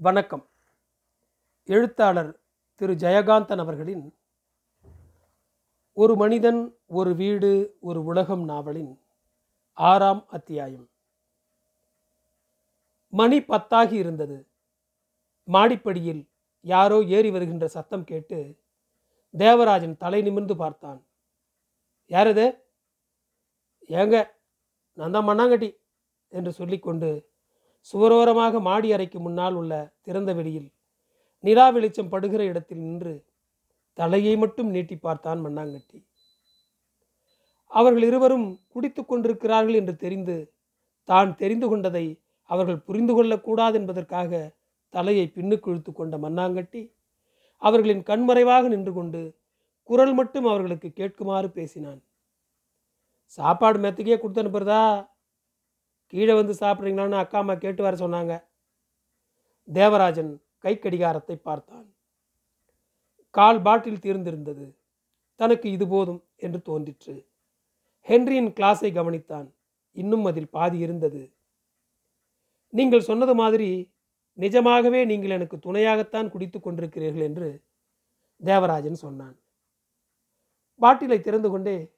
வணக்கம். எழுத்தாளர் திரு ஜெயகாந்தன் அவர்களின் ஒரு மனிதன் ஒரு வீடு ஒரு உலகம் நாவலின் ஆறாம் அத்தியாயம். மணி பத்தாகி இருந்தது. மாடிப்படியில் யாரோ ஏறி வருகின்ற சத்தம் கேட்டு தேவராஜன் தலை நிமிர்ந்து பார்த்தான். யாரது ஏங்க நான் தான் மண்ணாங்கட்டி என்று சொல்லிக்கொண்டு சுவரோரமாக மாடி அறைக்கு முன்னால் உள்ள திறந்த வெளியில் நிலா வெளிச்சம் படுகிற இடத்தில் நின்று தலையை மட்டும் நீட்டி பார்த்தான் மண்ணாங்கட்டி. அவர்கள் இருவரும் குடித்து கொண்டிருக்கிறார்கள் என்று தெரிந்து தான் தெரிந்து கொண்டதை அவர்கள் புரிந்து கொள்ளக்கூடாது என்பதற்காக தலையை பின்னுக்கு இழுத்து கொண்ட மண்ணாங்கட்டி அவர்களின் கண்மறைவாக நின்று கொண்டு குரல் மட்டும் அவர்களுக்கு கேட்குமாறு பேசினான். சாப்பாடு மெத்துக்கே கொடுத்து அனுப்புறதா? கீழே வந்து சாப்பிட்றீங்களான்னு அக்கா அம்மா கேட்டு வர சொன்னாங்க. தேவராஜன் கை கடிகாரத்தை பார்த்தான். கால் பாட்டில் தீர்ந்திருந்தது. தனக்கு இது போதும் என்று தோன்றிற்று. ஹென்ரியின் கிளாஸை கவனித்தான். இன்னும் அதில் பாதி இருந்தது. நீங்கள் சொன்னது மாதிரி நிஜமாகவே நீங்கள் எனக்கு துணையாகத்தான் குடித்து கொண்டிருக்கிறீர்கள் என்று தேவராஜன் சொன்னான். பாட்டிலை திறந்து கொண்டே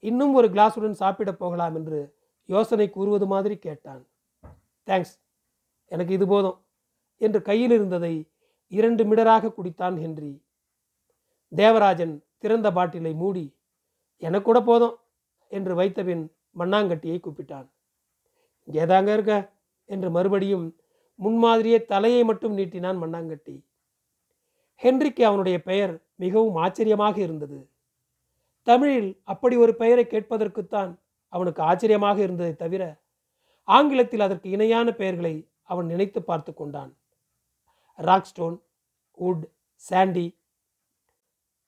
இன்னும் ஒரு கிளாஸுடன் சாப்பிடப் போகலாம் என்று யோசனை கூறுவது மாதிரி கேட்டான். தேங்க்ஸ் எனக்கு இது போதும். என்று கையில் இருந்ததை இரண்டு மிடராக குடித்தான் ஹென்றி. தேவராஜன் திறந்த பாட்டிலை மூடி எனக்கூட போதும். என்று வைத்தபின் மண்ணாங்கட்டியை கூப்பிட்டான். இங்கேதாங்க இருக்க. என்று மறுபடியும் முன்மாதிரியே தலையை மட்டும் நீட்டினான் மண்ணாங்கட்டி. ஹென்றிக்கு அவனுடைய பெயர் மிகவும் ஆச்சரியமாக இருந்தது. தமிழில் அப்படி ஒரு பெயரை கேட்பதற்குத்தான் அவனுக்கு ஆச்சரியமாக இருந்ததை தவிர ஆங்கிலத்தில் அதற்கு இணையான பெயர்களை அவன் நினைத்து பார்த்து கொண்டான். Rockstone wood Sandy.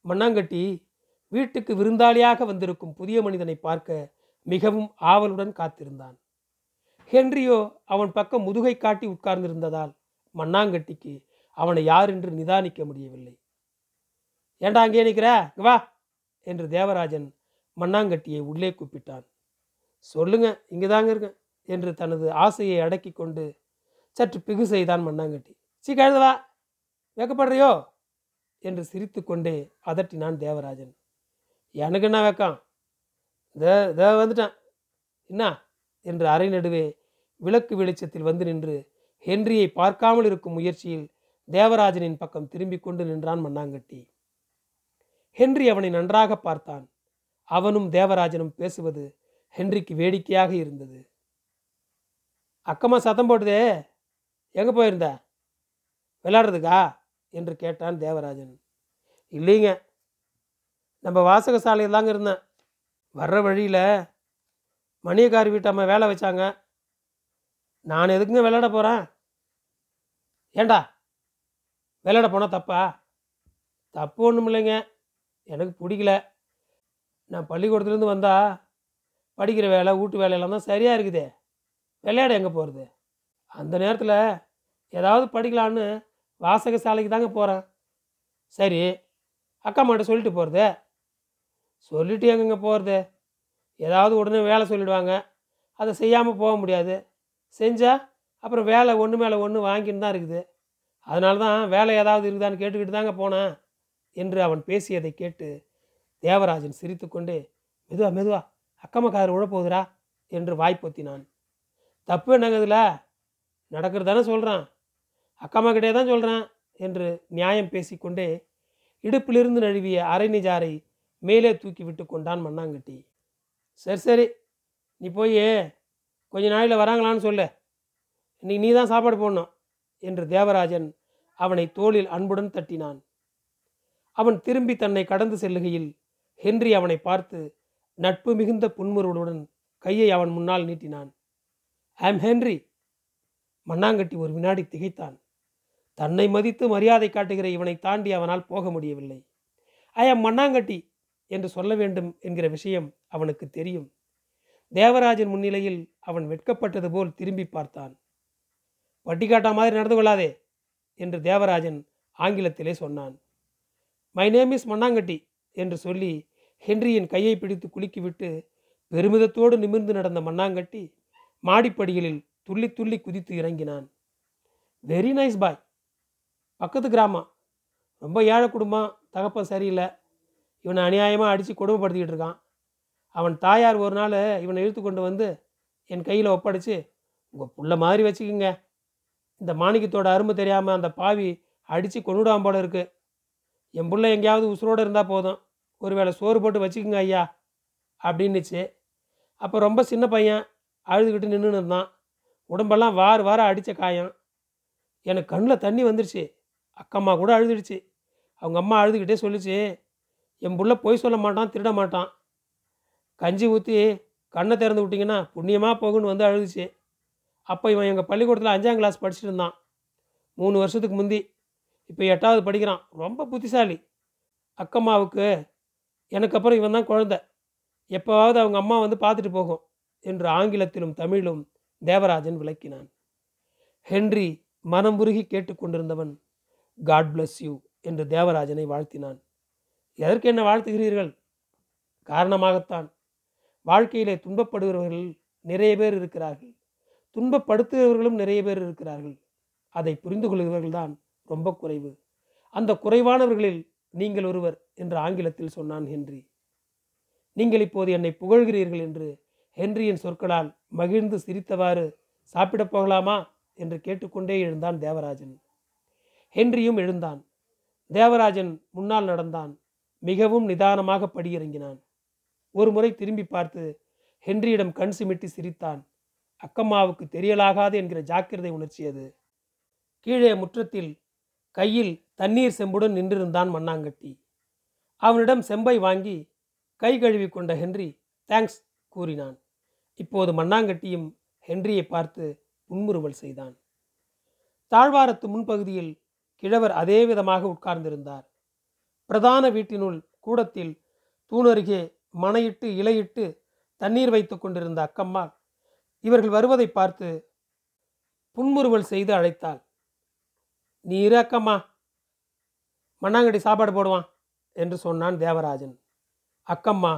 மண்ணாங்கட்டி வீட்டுக்கு விருந்தாளியாக வந்திருக்கும் புதிய மனிதனை பார்க்க மிகவும் ஆவலுடன் காத்திருந்தான். ஹென்ரியோ அவன் பக்கம் முதுகை காட்டி உட்கார்ந்திருந்ததால் மண்ணாங்கட்டிக்கு அவனை யார் என்று நிதானிக்க முடியவில்லை. ஏண்டா அங்கே நிற்கிற வா! என்று தேவராஜன் மண்ணாங்கட்டியை உள்ளே கூப்பிட்டான். சொல்லுங்க இங்கே தாங்க இருக்கேன் என்று தனது ஆசையை அடக்கி கொண்டு சற்று பிகு செய்தான் மண்ணாங்கட்டி. சீ கழுதவா வெக்கப்படுறியோ? என்று சிரித்து கொண்டே அதட்டினான் தேவராஜன். எனக்கு என்ன வெக்கம்? தே தே வந்துட்டான். என்ன? என்று அரை நடுவே விளக்கு வெளிச்சத்தில் வந்து நின்று ஹென்ரியை பார்க்காமல் இருக்கும் முயற்சியில் தேவராஜனின் பக்கம் திரும்பிக் கொண்டு நின்றான் மண்ணாங்கட்டி. ஹென்றி அவனை நன்றாக பார்த்தான். அவனும் தேவராஜனும் பேசுவது ஹென்றிக்கு வேடிக்கையாக இருந்தது. அக்கம்மா சத்தம் போட்டதே எங்கே போயிருந்த? விளாடுறதுக்கா என்று கேட்டான் தேவராஜன். இல்லைங்க நம்ம வாசக சாலையில் தாங்க இருந்தேன். வர்ற வழியில் மணியக்காரி வீட்டு அம்மா வேலை வச்சாங்க. நான் எதுக்குங்க விளையாட போகிறேன் ஏண்டா விளையாட போனால் தப்பா? தப்பு ஒன்றும் இல்லைங்க எனக்கு பிடிக்கல. நான் பள்ளிக்கூடத்துலேருந்து வந்தால் படிக்கிற வேலை வீட்டு வேலையெல்லாம் தான் சரியாக இருக்குது. விளையாட எங்கே போகிறது அந்த நேரத்தில் ஏதாவது படிக்கலான்னு வாசக சாலைக்கு தாங்க போகிறேன் சரி அக்கா மாட்ட சொல்லிட்டு போகிறது சொல்லிட்டு எங்கெங்க போகிறது ஏதாவது உடனே வேலை சொல்லிடுவாங்க. அதை செய்யாமல் போக முடியாது. செஞ்சால் அப்புறம் வேலை ஒன்று மேலே ஒன்று வாங்கின்னு தான் இருக்குது. அதனால தான் வேலை ஏதாவது இருக்குதான்னு கேட்டுக்கிட்டு தாங்க போனேன். என்று அவன் பேசியதை கேட்டு தேவராஜன் சிரித்துக்கொண்டே மெதுவா மெதுவா அக்கம்மா காதல் உழப்போகுதுரா என்று வாய்ப்பொத்தினான் தப்பு என்னங்க இதில் நடக்கிறது தானே சொல்கிறான் அக்கம்மாக்கிட்டே தான் சொல்கிறேன் என்று நியாயம் பேசிக்கொண்டே இடுப்பிலிருந்து நழுவிய அரை நிஜாரை மேலே தூக்கி விட்டு கொண்டான் மண்ணாங்கட்டி. சரி சரி நீ போய் கொஞ்ச நாளில் வராங்களான்னு சொல்லு. இன்னைக்கு நீ தான் சாப்பாடு போடணும் என்று தேவராஜன் அவனை தோளில் அன்புடன் தட்டினான். அவன் திரும்பி தன்னை கடந்து செல்லுகையில் ஹென்றி அவனை பார்த்து நட்பு மிகுந்த புன்முறுவலுடன் கையை அவன் முன்னால் நீட்டினான். ஆம் ஹென்றி. மண்ணாங்கட்டி ஒரு வினாடி திகைத்தான். தன்னை மதித்து மரியாதை காட்டுகிற இவனை தாண்டி அவனால் போக முடியவில்லை. ஐ ஆம் மண்ணாங்கட்டி என்று சொல்ல வேண்டும் என்கிற விஷயம் அவனுக்கு தெரியும். தேவராஜன் முன்னிலையில் அவன் வெட்கப்பட்டது போல் திரும்பி பார்த்தான். வட்டிக்காட்டா மாதிரி நடந்து கொள்ளாதே என்று தேவராஜன் ஆங்கிலத்திலே சொன்னான். மை நேம் இஸ் மண்ணாங்கட்டி என்று சொல்லி ஹென்ரியின் கையை பிடித்து குலுக்கிவிட்டு பெருமிதத்தோடு நிமிர்ந்து நடந்த மண்ணாங்கட்டி மாடிப்படிகளில் துள்ளி துள்ளி குதித்து இறங்கினான். வெரி நைஸ் பாய் பக்கத்து கிராமம். ரொம்ப ஏழை குடும்பம் தகப்பன் சரியில்லை. இவனை அநியாயமாக அடித்து கொடுமைப்படுத்திக்கிட்டு இருக்கான். அவன் தாயார் ஒரு நாள் இவனை இழுத்து கொண்டு வந்து என் கையில் ஒப்படைச்சு உங்கள் புள்ள மாதிரி வச்சுக்கோங்க. இந்த மாணிக்கத்தோட அருமை தெரியாமல் அந்த பாவி அடித்து கொண்டுடாம போல இருக்குது என் பிள்ளை எங்கேயாவது உசுரோடு இருந்தால் போதும். ஒருவேளை சோறு போட்டு வச்சுக்கோங்க ஐயா அப்படின்னுச்சு. அப்போ ரொம்ப சின்ன பையன் அழுதுகிட்டு நின்றுன்னு இருந்தான். உடம்பெல்லாம் வார வாரம் அடித்த காயம். எனக்கு கண்ணில் தண்ணி வந்துருச்சு. அக்கம்மா கூட அழுதுடுச்சு. அவங்க அம்மா அழுதுகிட்டே சொல்லிச்சு என் புள்ள பொய் சொல்ல மாட்டான் திருட மாட்டான். கஞ்சி ஊற்றி கண்ணை திறந்து விட்டிங்கன்னா புண்ணியமாக போகுன்னு வந்து அழுதுச்சு. அப்போ இவன் எங்கள் பள்ளிக்கூடத்தில் அஞ்சாம் கிளாஸ் படிச்சுட்டு இருந்தான். மூணு வருஷத்துக்கு முந்தி. இப்போ எட்டாவது படிக்கிறான். ரொம்ப புத்திசாலி. அக்கம்மாவுக்கு எனக்கு அப்புறம் இவன் தான் குழந்தை. எப்போவாவது அவங்க அம்மா வந்து பார்த்துட்டு போகும் என்று ஆங்கிலத்திலும் தமிழிலும் தேவராஜன் விளக்கினான். ஹென்றி மனம் உருகி கேட்டுக்கொண்டிருந்தவன் காட் பிளஸ் யூ என்று தேவராஜனை வாழ்த்தினான். எதற்கு என்ன வாழ்த்துகிறீர்கள்? காரணமாகத்தான். வாழ்க்கையிலே துன்பப்படுகிறவர்கள் நிறைய பேர் இருக்கிறார்கள். துன்பப்படுத்துகிறவர்களும் நிறைய பேர் இருக்கிறார்கள். அதை புரிந்து கொள்கிறவர்கள் தான் ரொம்ப குறைவு. அந்த குறைவானவர்களில் நீங்கள் ஒருவர் என்று ஆங்கிலத்தில் சொன்னான் ஹென்றி. நீங்கள் இப்போது என்னை புகழ்கிறீர்கள் என்று ஹென்ரியின் சொற்களால் மகிழ்ந்து சிரித்தவாறு சாப்பிடப் போகலாமா என்று கேட்டுக்கொண்டே எழுந்தான் தேவராஜன். ஹென்ரியும் எழுந்தான். தேவராஜன் முன்னால் நடந்தான். மிகவும் நிதானமாக படியிறங்கினான். ஒரு முறை திரும்பி பார்த்து ஹென்ரியிடம் கண் சிமிட்டி சிரித்தான். அக்கம்மாவுக்கு தெரியலாகாது என்கிற ஜாக்கிரதை உணர்ச்சியது. கீழே முற்றத்தில் கையில் தண்ணீர் செம்புடன் நின்றிருந்தான் மண்ணாங்கட்டி அவனிடம் செம்பை வாங்கி கை கழுவி கொண்ட ஹென்றி தேங்க்ஸ் கூறினான். இப்போது மண்ணாங்கட்டியும் ஹென்ரியை பார்த்து புன்முறுவல் செய்தான். தாழ்வாரத்து முன்பகுதியில் கிழவர் அதே விதமாக உட்கார்ந்திருந்தார். பிரதான வீட்டினுள் கூடத்தில் தூணருகே மனையிட்டு இலையிட்டு தண்ணீர் வைத்து கொண்டிருந்த அக்கம்மா இவர்கள் வருவதை பார்த்து புன்முறுவல் செய்து அழைத்தாள். நீ அக்கம்மா மண்ணாங்கட்டி சாப்பாடு போடுவான் என்று சொன்னான் தேவராஜன். அக்கம்மா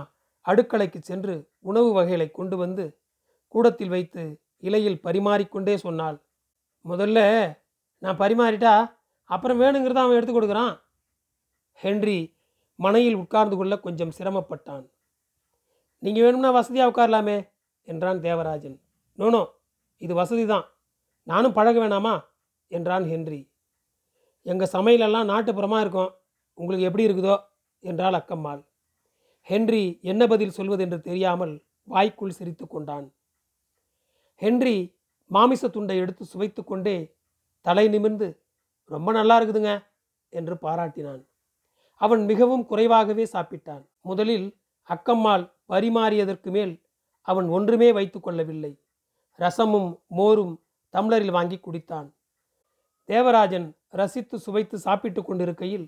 அடுக்கலைக்கு சென்று உணவு வகைகளை கொண்டு வந்து கூடத்தில் வைத்து இலையில் பரிமாறிக்கொண்டே சொன்னாள். முதல்ல நான் பரிமாறிட்டா அப்புறம் வேணுங்கிறத அவன் எடுத்து கொடுக்குறான். ஹென்றி மனையில் உட்கார்ந்து கொள்ள கொஞ்சம் சிரமப்பட்டான். நீங்கள் வேணும்னா வசதியாக உட்காரலாமே என்றான் தேவராஜன். நோனோ இது வசதி தான் நானும் பழக வேணாமா? என்றான் ஹென்றி. எங்கள் சமையலெல்லாம் நாட்டுப்புறமாக இருக்கும். உங்களுக்கு எப்படி இருக்குதோ? என்றாள் அக்கம்மாள். ஹென்றி என்ன பதில் சொல்வதென்று தெரியாமல் வாய்க்குள் சிரித்து கொண்டான். ஹென்றி மாமிச துண்டை எடுத்து சுவைத்து கொண்டே தலை நிமிர்ந்து ரொம்ப நல்லா இருக்குதுங்க என்று பாராட்டினான். அவன் மிகவும் குறைவாகவே சாப்பிட்டான். முதலில் அக்கம்மாள் பரிமாறியதற்கு மேல் அவன் ஒன்றுமே வைத்து கொள்ளவில்லை. ரசமும் மோரும் தம்ளரில் வாங்கி குடித்தான். தேவராஜன் ரசித்து சுவைத்து சாப்பிட்டு கொண்டிருக்கையில்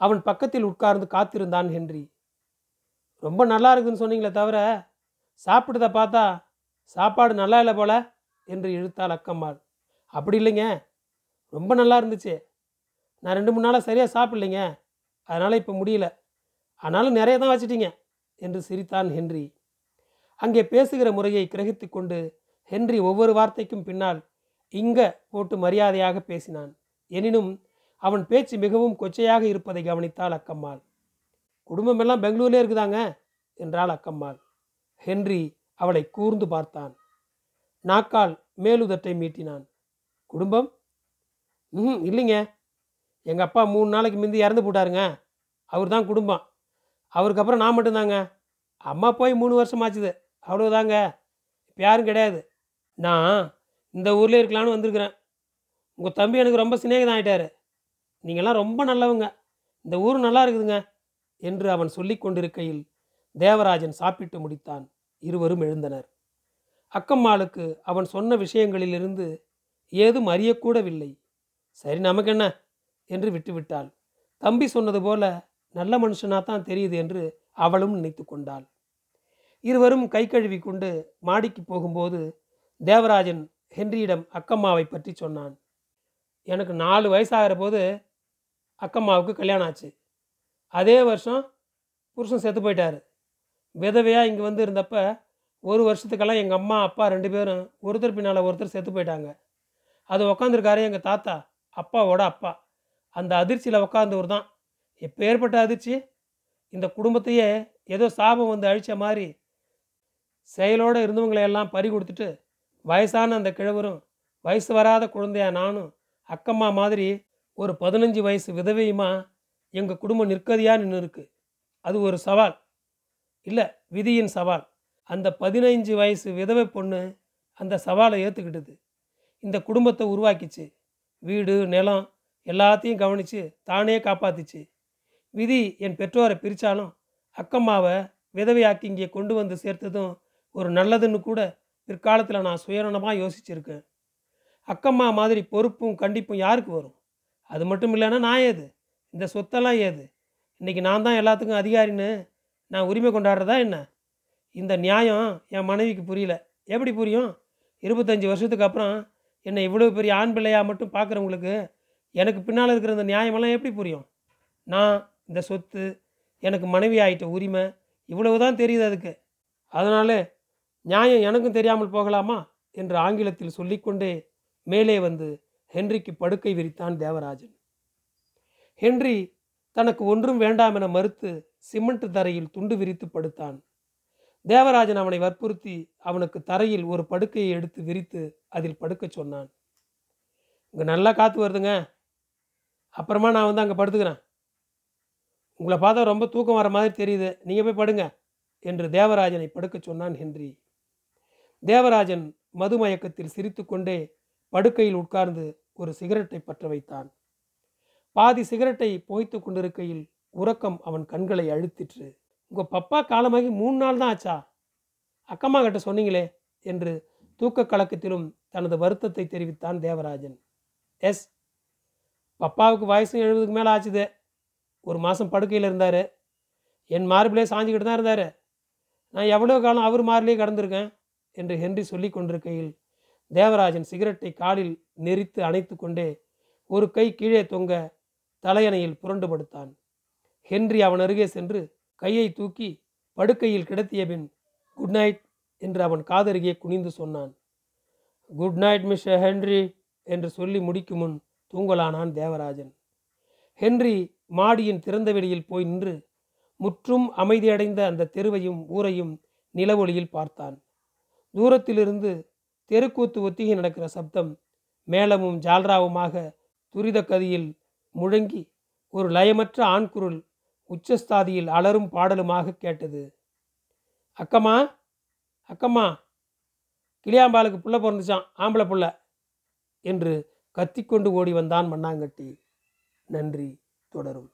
அவன் பக்கத்தில் உட்கார்ந்து காத்திருந்தான் ஹென்றி. ரொம்ப நல்லா இருக்குதுன்னு சொன்னீங்களே தவிர சாப்பிட்டதை பார்த்தா சாப்பாடு நல்லா இல்லை போல என்று இழுத்தாள் அக்கம்மாள். அப்படி இல்லைங்க. ரொம்ப நல்லா இருந்துச்சு. நான் ரெண்டு மூணு நாளாக சரியாக சாப்பிட்லைங்க. அதனால் இப்போ முடியல. ஆனாலும் நிறைய தான் வச்சிட்டீங்க என்று சிரித்தான் ஹென்றி. அங்கே பேசுகிற முறையை கிரகித்து கொண்டு ஹென்றி ஒவ்வொரு வார்த்தைக்கும் பின்னால் இங்க போட்டு மரியாதையாக பேசினான். எனினும் அவன் பேச்சு மிகவும் கொச்சையாக இருப்பதை கவனித்தாள் அக்கம்மாள். குடும்பமெல்லாம் பெங்களூர்லேயே இருக்குதாங்க? என்றாள் அக்கம்மாள். ஹென்றி அவளை கூர்ந்து பார்த்தான். நாக்கால் மேலுதட்டை மீட்டினான். குடும்பம்? ம் இல்லைங்க. எங்கள் அப்பா மூணு நாளைக்கு முந்தி இறந்து போட்டாருங்க. அவர் தான் குடும்பம். அவருக்கு அப்புறம் நான் மட்டும்தாங்க. அம்மா போய் மூணு வருஷம் ஆச்சுது அவ்வளோதாங்க இப்போ யாரும் கிடையாது. நான் இந்த ஊரில் இருக்கலான்னு வந்திருக்கிறேன். உங்கள் தம்பி எனக்கு ரொம்ப சிநேகிதம் ஆகிட்டாரு நீங்கள்லாம் ரொம்ப நல்லவங்க. இந்த ஊர் நல்லா இருக்குதுங்க என்று அவன் சொல்லி கொண்டிருக்கையில் தேவராஜன் சாப்பிட்டு முடித்தான். இருவரும் எழுந்தனர். அக்கம்மாளுக்கு அவன் சொன்ன விஷயங்களிலிருந்து ஏதும் அறியக்கூடவில்லை. சரி நமக்கு என்ன என்று விட்டுவிட்டாள். தம்பி சொன்னது போல நல்ல மனுஷனாக தான் தெரியுது என்று அவளும் நினைத்து கொண்டாள். இருவரும் கை கழுவி கொண்டு மாடிக்கு போகும்போது தேவராஜன் ஹென்ரியிடம் அக்கம்மாவை பற்றி சொன்னான். எனக்கு நாலு வயசாகிற போது அக்கம்மாவுக்கு கல்யாணம் ஆச்சு. அதே வருஷம் புருஷன் செத்து போயிட்டார். விதவையாக இங்கே வந்து இருந்தப்ப ஒரு வருஷத்துக்கெல்லாம் எங்கள் அம்மா அப்பா ரெண்டு பேரும் ஒருத்தர் பின்னால் ஒருத்தர் செத்து போயிட்டாங்க. அது உக்காந்துருக்காரு எங்கள் தாத்தா அப்பாவோட அப்பா. அந்த அதிர்ச்சியில் உக்காந்தவர் தான் எப்போ ஏற்பட்ட அதிர்ச்சி? இந்த குடும்பத்தையே ஏதோ சாபம் வந்து அழித்த மாதிரி செயலோடு இருந்தவங்களை எல்லாம் பறி கொடுத்துட்டு வயசான அந்த கிழவரும் வயசு வராத குழந்தையா நானும் அக்கம்மா மாதிரி ஒரு பதினஞ்சு வயசு விதவையுமா எங்கள் குடும்பம் நிற்கதியாக நின்று இருக்கு? அது ஒரு சவால். இல்லை விதியின் சவால். அந்த பதினைஞ்சு வயசு விதவை பொண்ணு அந்த சவாலை ஏற்றுக்கிட்டது இந்த குடும்பத்தை உருவாக்கிச்சு. வீடு நிலம் எல்லாத்தையும் கவனித்து தானே காப்பாத்திச்சு. விதி என் பெற்றோரை பிரித்தாலும் அக்கம்மாவை விதவையாக்கி இங்கே கொண்டு வந்து சேர்த்ததும் ஒரு நல்லதுன்னு கூட பிற்காலத்தில் நான் சுயநலமாக யோசிச்சிருக்கேன். அக்கம்மா மாதிரி பொறுப்பும் கண்டிப்பும் யாருக்கு வரும்? அது மட்டும் இல்லைன்னா நான் ஏது? இந்த சொத்தெல்லாம் ஏது? இன்றைக்கி நான் தான் எல்லாத்துக்கும் அதிகாரின்னு நான் உரிமை கொண்டாடுறதா என்ன? இந்த நியாயம் என் மனைவிக்கு புரியல. எப்படி புரியும்? இருபத்தஞ்சி வருஷத்துக்கு அப்புறம் என்னை இவ்வளோ பெரிய ஆண் பிள்ளையாக மட்டும் பார்க்குறவங்களுக்கு எனக்கு பின்னால் இருக்கிற இந்த நியாயமெல்லாம் எப்படி புரியும்? நான் இந்த சொத்து எனக்கு மனைவி ஆகிட்ட உரிமை இவ்வளவு தான் தெரியுது அதுக்கு. அதனால நியாயம் எனக்கும் தெரியாமல் போகலாமா? என்று ஆங்கிலத்தில் சொல்லிக்கொண்டே மேலே வந்து ஹென்றிக்கு படுக்கை விரித்தான் தேவராஜன். ஹென்றி தனக்கு ஒன்றும் வேண்டாம் என மறுத்து சிமெண்ட் தரையில் துண்டு விரித்து படுத்தான். தேவராஜன் அவனை வற்புறுத்தி அவனுக்கு தரையில் ஒரு படுக்கையை எடுத்து விரித்து அதில் படுக்கச் சொன்னான். இங்கே நல்லா காற்று வருதுங்க. அப்புறமா நான் வந்து அங்கே படுத்துக்கிறேன். உங்களை பார்த்தா ரொம்ப தூக்கம் வர மாதிரி தெரியுது. நீங்கள் போய் படுங்க என்று தேவராஜனை படுக்கச் சொன்னான் ஹென்றி. தேவராஜன் மதுமயக்கத்தில் சிரித்துக்கொண்டே படுக்கையில் உட்கார்ந்து ஒரு சிகரெட்டை பற்ற வைத்தான். பாதி சிகரெட்டை புகைத்து கொண்டிருக்கையில் உறக்கம் அவன் கண்களை அழுத்திற்று. உங்கள் பப்பா காலமாகி மூணு நாள் தான் ஆச்சா? அக்கம்மா கிட்ட சொன்னீங்களே என்று தூக்க கலக்கத்திலும் தனது வருத்தத்தை தெரிவித்தான் தேவராஜன். எஸ் பப்பாவுக்கு வயசு எழுபதுக்கு மேலே ஆச்சுது. ஒரு மாதம் படுக்கையில் இருந்தார். என் மார்பிலே சாஞ்சிக்கிட்டு தான் இருந்தார். நான் எவ்வளோ காலம் அவர் மார்பிலே கடந்திருக்கேன். என்று ஹென்றி சொல்லி கொண்டிருக்கையில் தேவராஜன் சிகரெட்டை காலில் நெரித்து அணைத்து கொண்டே ஒரு கை கீழே தொங்க தலையணையில் புரண்டு படுத்தான். ஹென்றி அவன் அருகே சென்று கையை தூக்கி படுக்கையில் கிடத்திய பின் குட் நைட் என்று அவன் காதருகே குனிந்து சொன்னான். குட் நைட் மிஸ்டர் ஹென்றி என்று சொல்லி முடிக்கும் முன் தூங்கலானான் தேவராஜன். ஹென்றி மாடியின் திறந்த வெளியில் போய் நின்று முற்றும் அமைதியடைந்த அந்த தெருவையும் ஊரையும் நிலவொளியில் பார்த்தான். தூரத்திலிருந்து தெருக்கூத்து ஒத்திகை நடக்கிற சப்தம் மேளமும் ஜால்ராவுமாக துரித கதியில் முழங்கி ஒரு லயமற்ற ஆண்குரல் உச்சஸ்தாதியில் அலரும் பாடலுமாக கேட்டது. அக்கம்மா அக்கம்மா கிளியாம்பாளுக்கு புள்ள பிறந்துச்சான் ஆம்பளை புள்ள என்று கத்திக்கொண்டு ஓடி வந்தான் மண்ணாங்கட்டி. நன்றி தொடரும்.